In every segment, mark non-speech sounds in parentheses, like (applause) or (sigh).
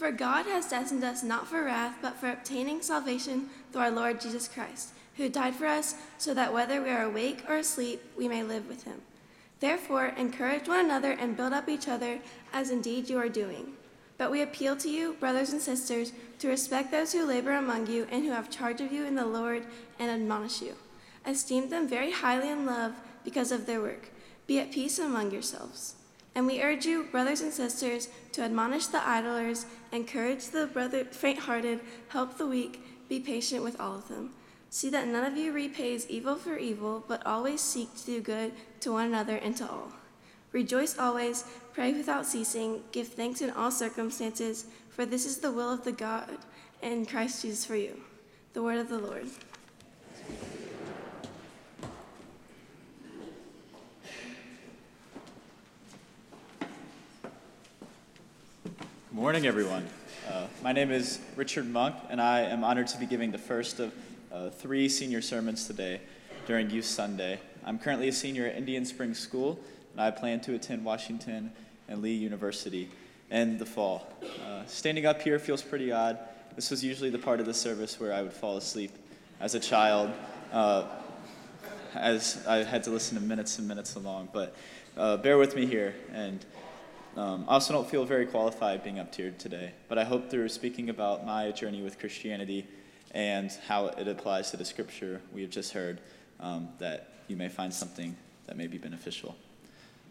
For God has destined us not for wrath, but for obtaining salvation through our Lord Jesus Christ, who died for us, so that whether we are awake or asleep, we may live with him. Therefore, encourage one another and build up each other, as indeed you are doing. But we appeal to you, brothers and sisters, to respect those who labor among you and who have charge of you in the Lord and admonish you. Esteem them very highly in love because of their work. Be at peace among yourselves. And we urge you, brothers and sisters, to admonish the idlers, encourage the brother faint-hearted, help the weak, be patient with all of them. See that none of you repays evil for evil, but always seek to do good to one another and to all. Rejoice always, pray without ceasing, give thanks in all circumstances, for this is the will of the God in Christ Jesus for you. The word of the Lord. Good morning, everyone. Uh, my name is Richard Monk, and I am honored to be giving the first of uh, three senior sermons today during Youth Sunday. I'm currently a senior at Indian Springs School, and I plan to attend Washington and Lee University in the fall. Uh, standing up here feels pretty odd. This was usually the part of the service where I would fall asleep as a child, uh, as I had to listen to minutes and minutes along. But uh, bear with me here and um, I also don't feel very qualified being up here today, but I hope through speaking about my journey with Christianity and how it applies to the scripture we have just heard, um, that you may find something that may be beneficial.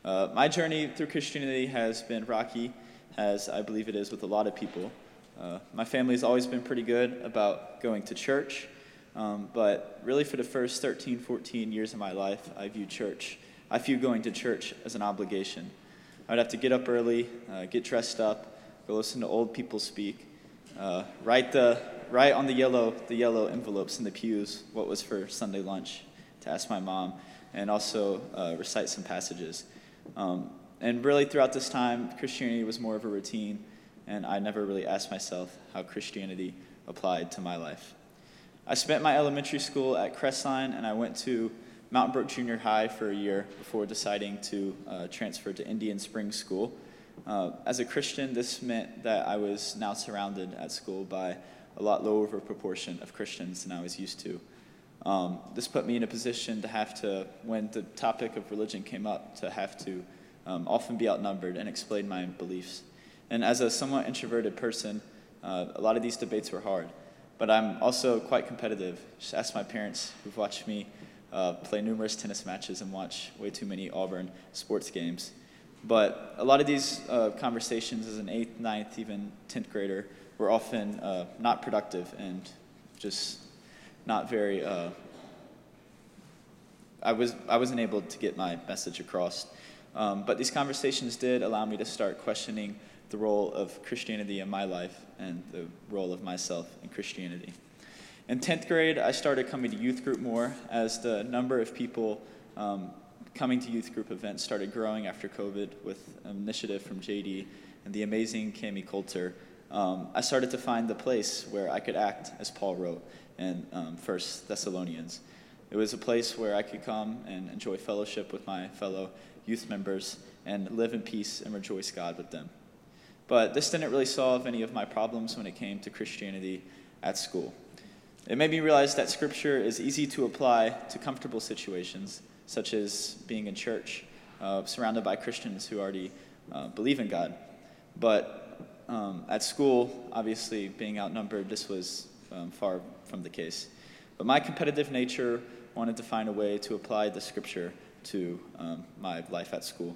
Uh, my journey through Christianity has been rocky, as I believe it is with a lot of people. Uh, my family has always been pretty good about going to church, um, but really for the first 13, 14 years of my life, I viewed church, I viewed going to church as an obligation. I'd have to get up early, uh, get dressed up, go listen to old people speak, uh, write the write on the yellow the yellow envelopes in the pews what was for Sunday lunch to ask my mom, and also uh, recite some passages. Um, and really, throughout this time, Christianity was more of a routine, and I never really asked myself how Christianity applied to my life. I spent my elementary school at Crestline, and I went to Mountain Brook Junior High for a year before deciding to uh, transfer to Indian Springs School. Uh, as a Christian, this meant that I was now surrounded at school by a lot lower of a proportion of Christians than I was used to. Um, this put me in a position to have to, when the topic of religion came up, to have to um, often be outnumbered and explain my beliefs. And as a somewhat introverted person, uh, a lot of these debates were hard. But I'm also quite competitive. Just ask my parents who've watched me uh, play numerous tennis matches and watch way too many Auburn sports games. But a lot of these uh, conversations as an eighth, ninth, even 10th grader were often uh, not productive and just not very. Uh, I, was, I wasn't able to get my message across. Um, but these conversations did allow me to start questioning the role of Christianity in my life and the role of myself in Christianity. In 10th grade, I started coming to youth group more as the number of people um, coming to youth group events started growing after COVID with an initiative from JD and the amazing Cami Coulter. Um, I started to find the place where I could act as Paul wrote in um, First Thessalonians. It was a place where I could come and enjoy fellowship with my fellow youth members and live in peace and rejoice God with them. But this didn't really solve any of my problems when it came to Christianity at school. It made me realize that Scripture is easy to apply to comfortable situations, such as being in church, uh, surrounded by Christians who already uh, believe in God. But um, at school, obviously, being outnumbered, this was um, far from the case. But my competitive nature wanted to find a way to apply the Scripture to um, my life at school.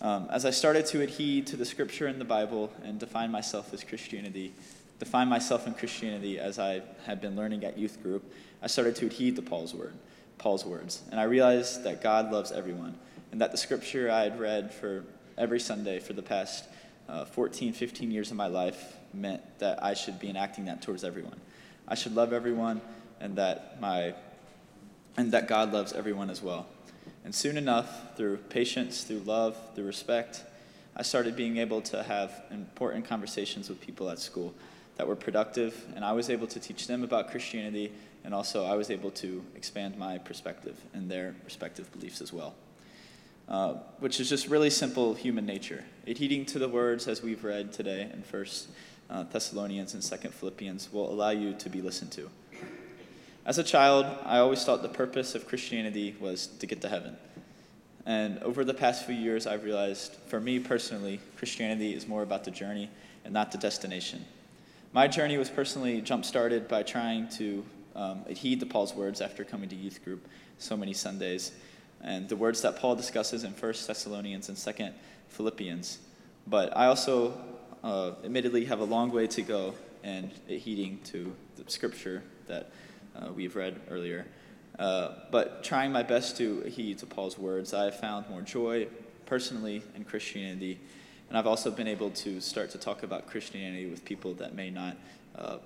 Um, as I started to adhere to the Scripture in the Bible and define myself as Christianity, define myself in Christianity as I had been learning at youth group, I started to heed to Paul's word, Paul's words, and I realized that God loves everyone, and that the scripture I had read for every Sunday for the past uh, 14, 15 years of my life meant that I should be enacting that towards everyone. I should love everyone, and that my and that God loves everyone as well. And soon enough, through patience, through love, through respect, I started being able to have important conversations with people at school that were productive, and I was able to teach them about Christianity, and also I was able to expand my perspective and their respective beliefs as well. Uh, which is just really simple human nature. Adhering to the words as we've read today in First uh, Thessalonians and 2nd Philippians will allow you to be listened to. As a child, I always thought the purpose of Christianity was to get to heaven. And over the past few years, I've realized, for me personally, Christianity is more about the journey and not the destination. My journey was personally jump started by trying to um, heed to Paul's words after coming to youth group so many Sundays, and the words that Paul discusses in 1 Thessalonians and 2 Philippians. But I also, uh, admittedly, have a long way to go in heeding to the scripture that uh, we've read earlier. Uh, but trying my best to heed to Paul's words, I have found more joy personally in Christianity. And I've also been able to start to talk about Christianity with people that may not uh,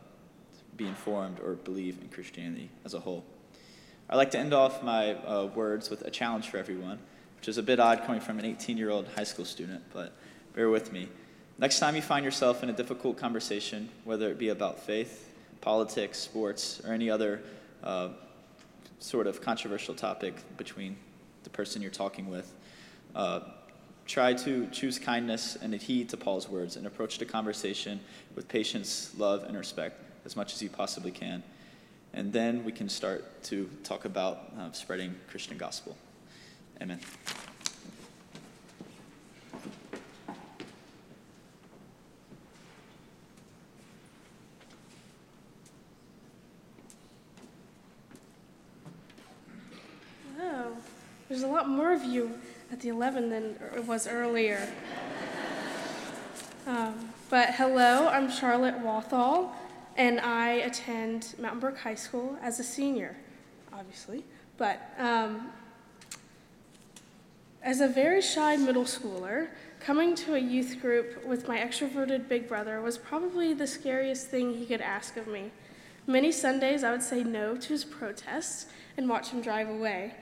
be informed or believe in Christianity as a whole. I'd like to end off my uh, words with a challenge for everyone, which is a bit odd coming from an 18 year old high school student, but bear with me. Next time you find yourself in a difficult conversation, whether it be about faith, politics, sports, or any other uh, sort of controversial topic between the person you're talking with. Uh, try to choose kindness and adhere to Paul's words and approach the conversation with patience, love, and respect as much as you possibly can. And then we can start to talk about uh, spreading Christian gospel. Amen. There's a lot more of you at the 11 than it was earlier. Um, but hello, I'm Charlotte Walthall, and I attend Mountain Brook High School as a senior, obviously. But um, as a very shy middle schooler, coming to a youth group with my extroverted big brother was probably the scariest thing he could ask of me. Many Sundays I would say no to his protests and watch him drive away.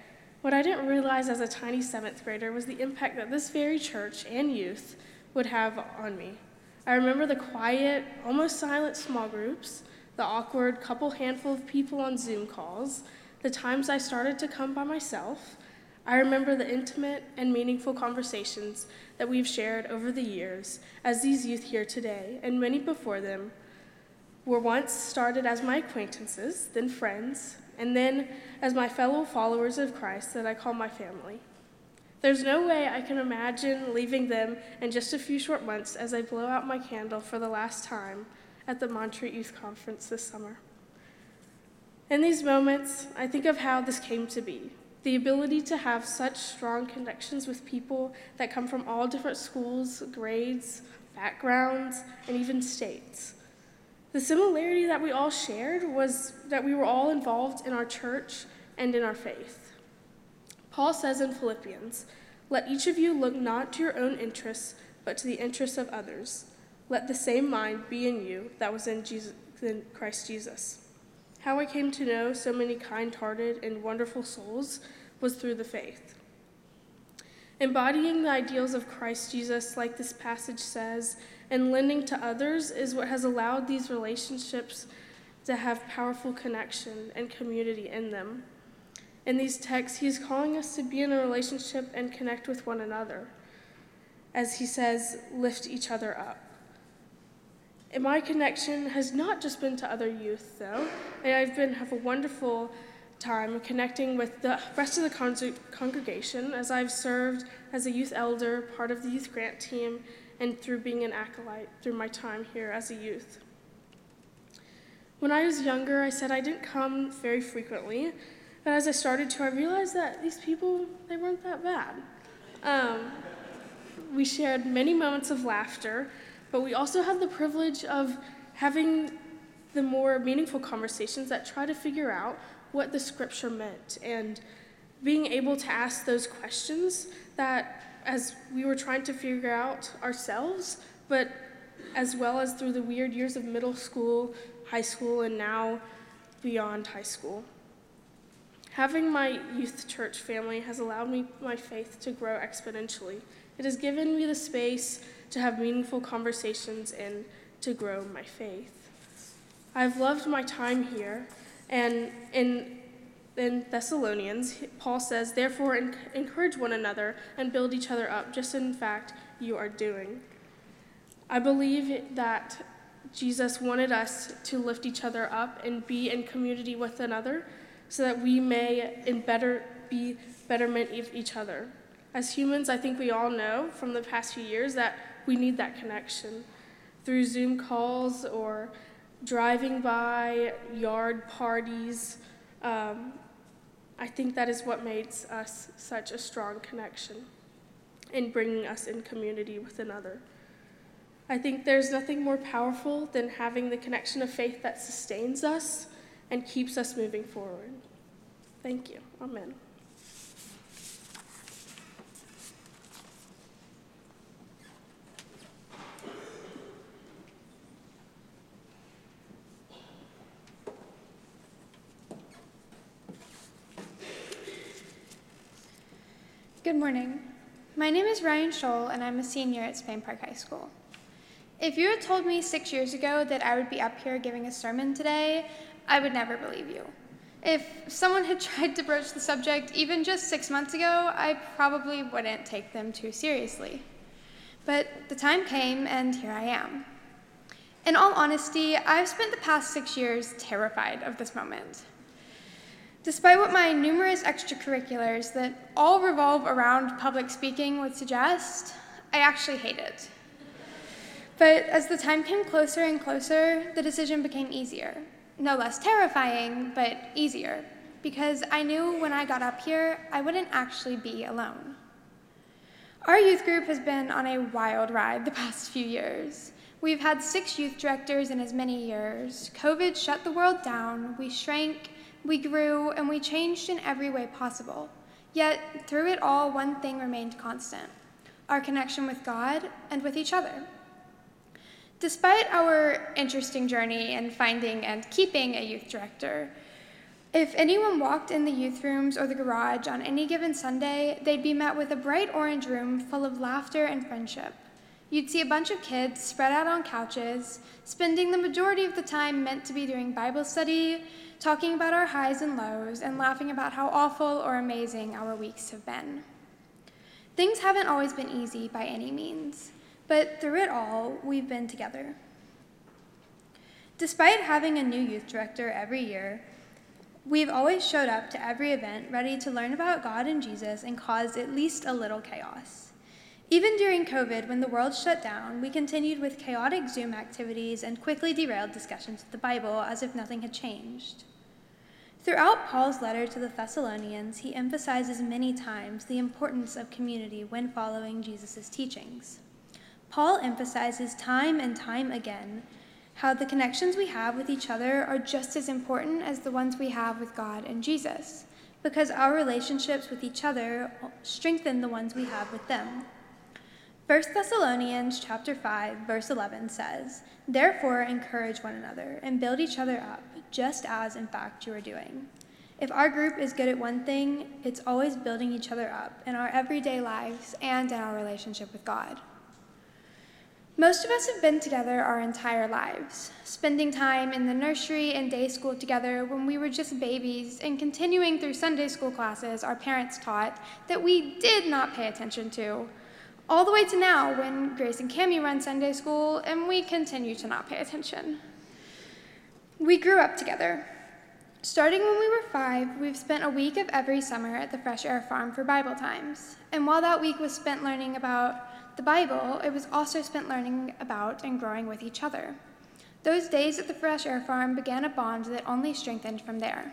What I didn't realize as a tiny seventh grader was the impact that this very church and youth would have on me. I remember the quiet, almost silent small groups, the awkward couple handful of people on Zoom calls, the times I started to come by myself. I remember the intimate and meaningful conversations that we've shared over the years as these youth here today, and many before them, were once started as my acquaintances, then friends, and then as my fellow followers of Christ that I call my family. There's no way I can imagine leaving them in just a few short months as I blow out my candle for the last time at the Montreat Youth Conference this summer. In these moments, I think of how this came to be the ability to have such strong connections with people that come from all different schools, grades, backgrounds, and even states. The similarity that we all shared was that we were all involved in our church and in our faith. Paul says in Philippians, Let each of you look not to your own interests, but to the interests of others. Let the same mind be in you that was in, Jesus, in Christ Jesus. How I came to know so many kind hearted and wonderful souls was through the faith. Embodying the ideals of Christ Jesus, like this passage says, and lending to others is what has allowed these relationships to have powerful connection and community in them. In these texts, he's calling us to be in a relationship and connect with one another. As he says, lift each other up. And my connection has not just been to other youth, though. And I've been have a wonderful time connecting with the rest of the con- congregation as I've served as a youth elder, part of the youth grant team, and through being an acolyte through my time here as a youth. When I was younger, I said I didn't come very frequently, but as I started to, I realized that these people, they weren't that bad. Um, we shared many moments of laughter, but we also had the privilege of having the more meaningful conversations that try to figure out what the scripture meant and being able to ask those questions that as we were trying to figure out ourselves, but as well as through the weird years of middle school, high school, and now beyond high school. Having my youth church family has allowed me my faith to grow exponentially. It has given me the space to have meaningful conversations and to grow my faith. I've loved my time here, and in in Thessalonians, Paul says, Therefore, encourage one another and build each other up, just in fact you are doing. I believe that Jesus wanted us to lift each other up and be in community with another so that we may in better be betterment of each other. As humans, I think we all know from the past few years that we need that connection through Zoom calls or driving by, yard parties. Um, I think that is what makes us such a strong connection in bringing us in community with another. I think there's nothing more powerful than having the connection of faith that sustains us and keeps us moving forward. Thank you. Amen. Good morning. My name is Ryan Scholl, and I'm a senior at Spain Park High School. If you had told me six years ago that I would be up here giving a sermon today, I would never believe you. If someone had (laughs) tried to broach the subject even just six months ago, I probably wouldn't take them too seriously. But the time came, and here I am. In all honesty, I've spent the past six years terrified of this moment. Despite what my numerous extracurriculars that all revolve around public speaking would suggest, I actually hate it. But as the time came closer and closer, the decision became easier. No less terrifying, but easier, because I knew when I got up here, I wouldn't actually be alone. Our youth group has been on a wild ride the past few years. We've had six youth directors in as many years. COVID shut the world down. We shrank we grew and we changed in every way possible. Yet, through it all, one thing remained constant our connection with God and with each other. Despite our interesting journey in finding and keeping a youth director, if anyone walked in the youth rooms or the garage on any given Sunday, they'd be met with a bright orange room full of laughter and friendship. You'd see a bunch of kids spread out on couches, spending the majority of the time meant to be doing Bible study, talking about our highs and lows, and laughing about how awful or amazing our weeks have been. Things haven't always been easy by any means, but through it all, we've been together. Despite having a new youth director every year, we've always showed up to every event ready to learn about God and Jesus and cause at least a little chaos. Even during COVID, when the world shut down, we continued with chaotic Zoom activities and quickly derailed discussions of the Bible as if nothing had changed. Throughout Paul's letter to the Thessalonians, he emphasizes many times the importance of community when following Jesus' teachings. Paul emphasizes time and time again how the connections we have with each other are just as important as the ones we have with God and Jesus, because our relationships with each other strengthen the ones we have with them. 1 Thessalonians chapter 5 verse 11 says, "Therefore encourage one another and build each other up, just as in fact you are doing." If our group is good at one thing, it's always building each other up in our everyday lives and in our relationship with God. Most of us have been together our entire lives, spending time in the nursery and day school together when we were just babies, and continuing through Sunday school classes our parents taught that we did not pay attention to all the way to now when Grace and Cami run Sunday school and we continue to not pay attention. We grew up together. Starting when we were five, we've spent a week of every summer at the Fresh Air Farm for Bible times. And while that week was spent learning about the Bible, it was also spent learning about and growing with each other. Those days at the Fresh Air Farm began a bond that only strengthened from there.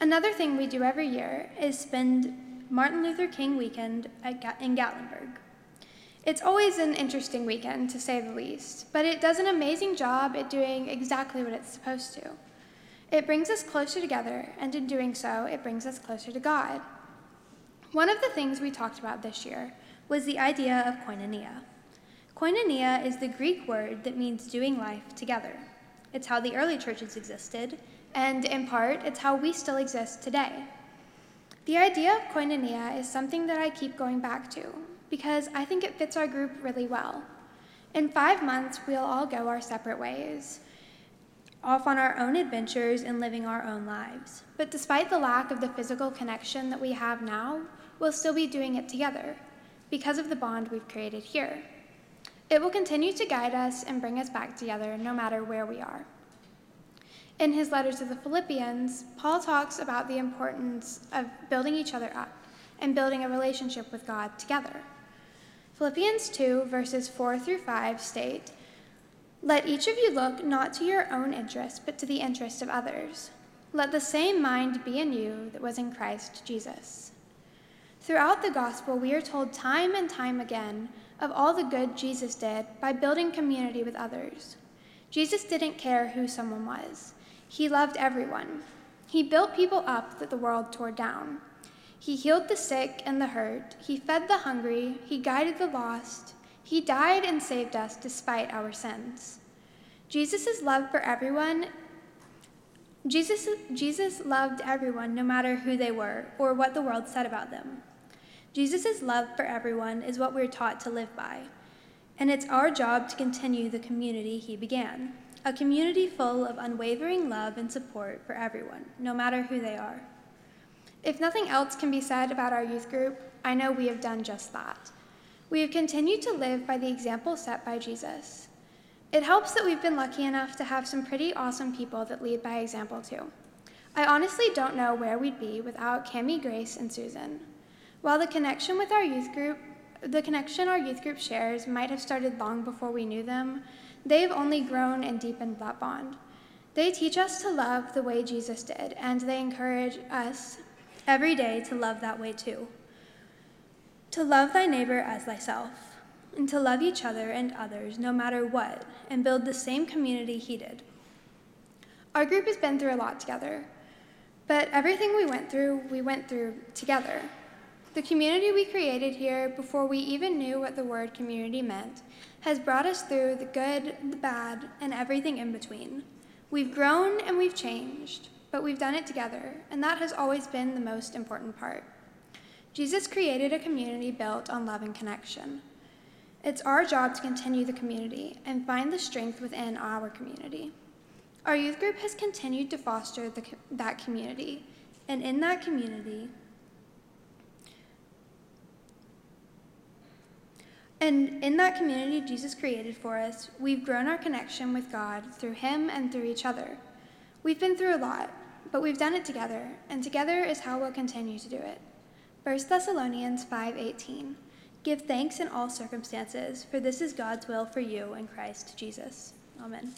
Another thing we do every year is spend Martin Luther King weekend in Gatlinburg. It's always an interesting weekend, to say the least, but it does an amazing job at doing exactly what it's supposed to. It brings us closer together, and in doing so, it brings us closer to God. One of the things we talked about this year was the idea of koinonia. Koinonia is the Greek word that means doing life together. It's how the early churches existed, and in part, it's how we still exist today. The idea of koinonia is something that I keep going back to because I think it fits our group really well. In five months, we'll all go our separate ways, off on our own adventures and living our own lives. But despite the lack of the physical connection that we have now, we'll still be doing it together because of the bond we've created here. It will continue to guide us and bring us back together no matter where we are. In his letter to the Philippians, Paul talks about the importance of building each other up and building a relationship with God together. Philippians 2, verses 4 through 5 state, Let each of you look not to your own interest, but to the interest of others. Let the same mind be in you that was in Christ Jesus. Throughout the gospel, we are told time and time again of all the good Jesus did by building community with others. Jesus didn't care who someone was, he loved everyone. He built people up that the world tore down. He healed the sick and the hurt. He fed the hungry. He guided the lost. He died and saved us despite our sins. Jesus' love for everyone Jesus, Jesus loved everyone no matter who they were or what the world said about them. Jesus' love for everyone is what we're taught to live by, and it's our job to continue the community he began a community full of unwavering love and support for everyone, no matter who they are. If nothing else can be said about our youth group, I know we have done just that. We have continued to live by the example set by Jesus. It helps that we've been lucky enough to have some pretty awesome people that lead by example too. I honestly don't know where we'd be without Cami, Grace, and Susan. While the connection with our youth group, the connection our youth group shares might have started long before we knew them, they've only grown and deepened that bond. They teach us to love the way Jesus did, and they encourage us every day to love that way too. To love thy neighbor as thyself and to love each other and others no matter what, and build the same community he did. Our group has been through a lot together, but everything we went through, we went through together. The community we created here before we even knew what the word community meant has brought us through the good, the bad, and everything in between. We've grown and we've changed, but we've done it together, and that has always been the most important part. Jesus created a community built on love and connection. It's our job to continue the community and find the strength within our community. Our youth group has continued to foster the, that community, and in that community, and in that community Jesus created for us, we've grown our connection with God through Him and through each other. We've been through a lot, but we've done it together, and together is how we'll continue to do it. 1 Thessalonians 5:18 Give thanks in all circumstances, for this is God's will for you in Christ Jesus. Amen.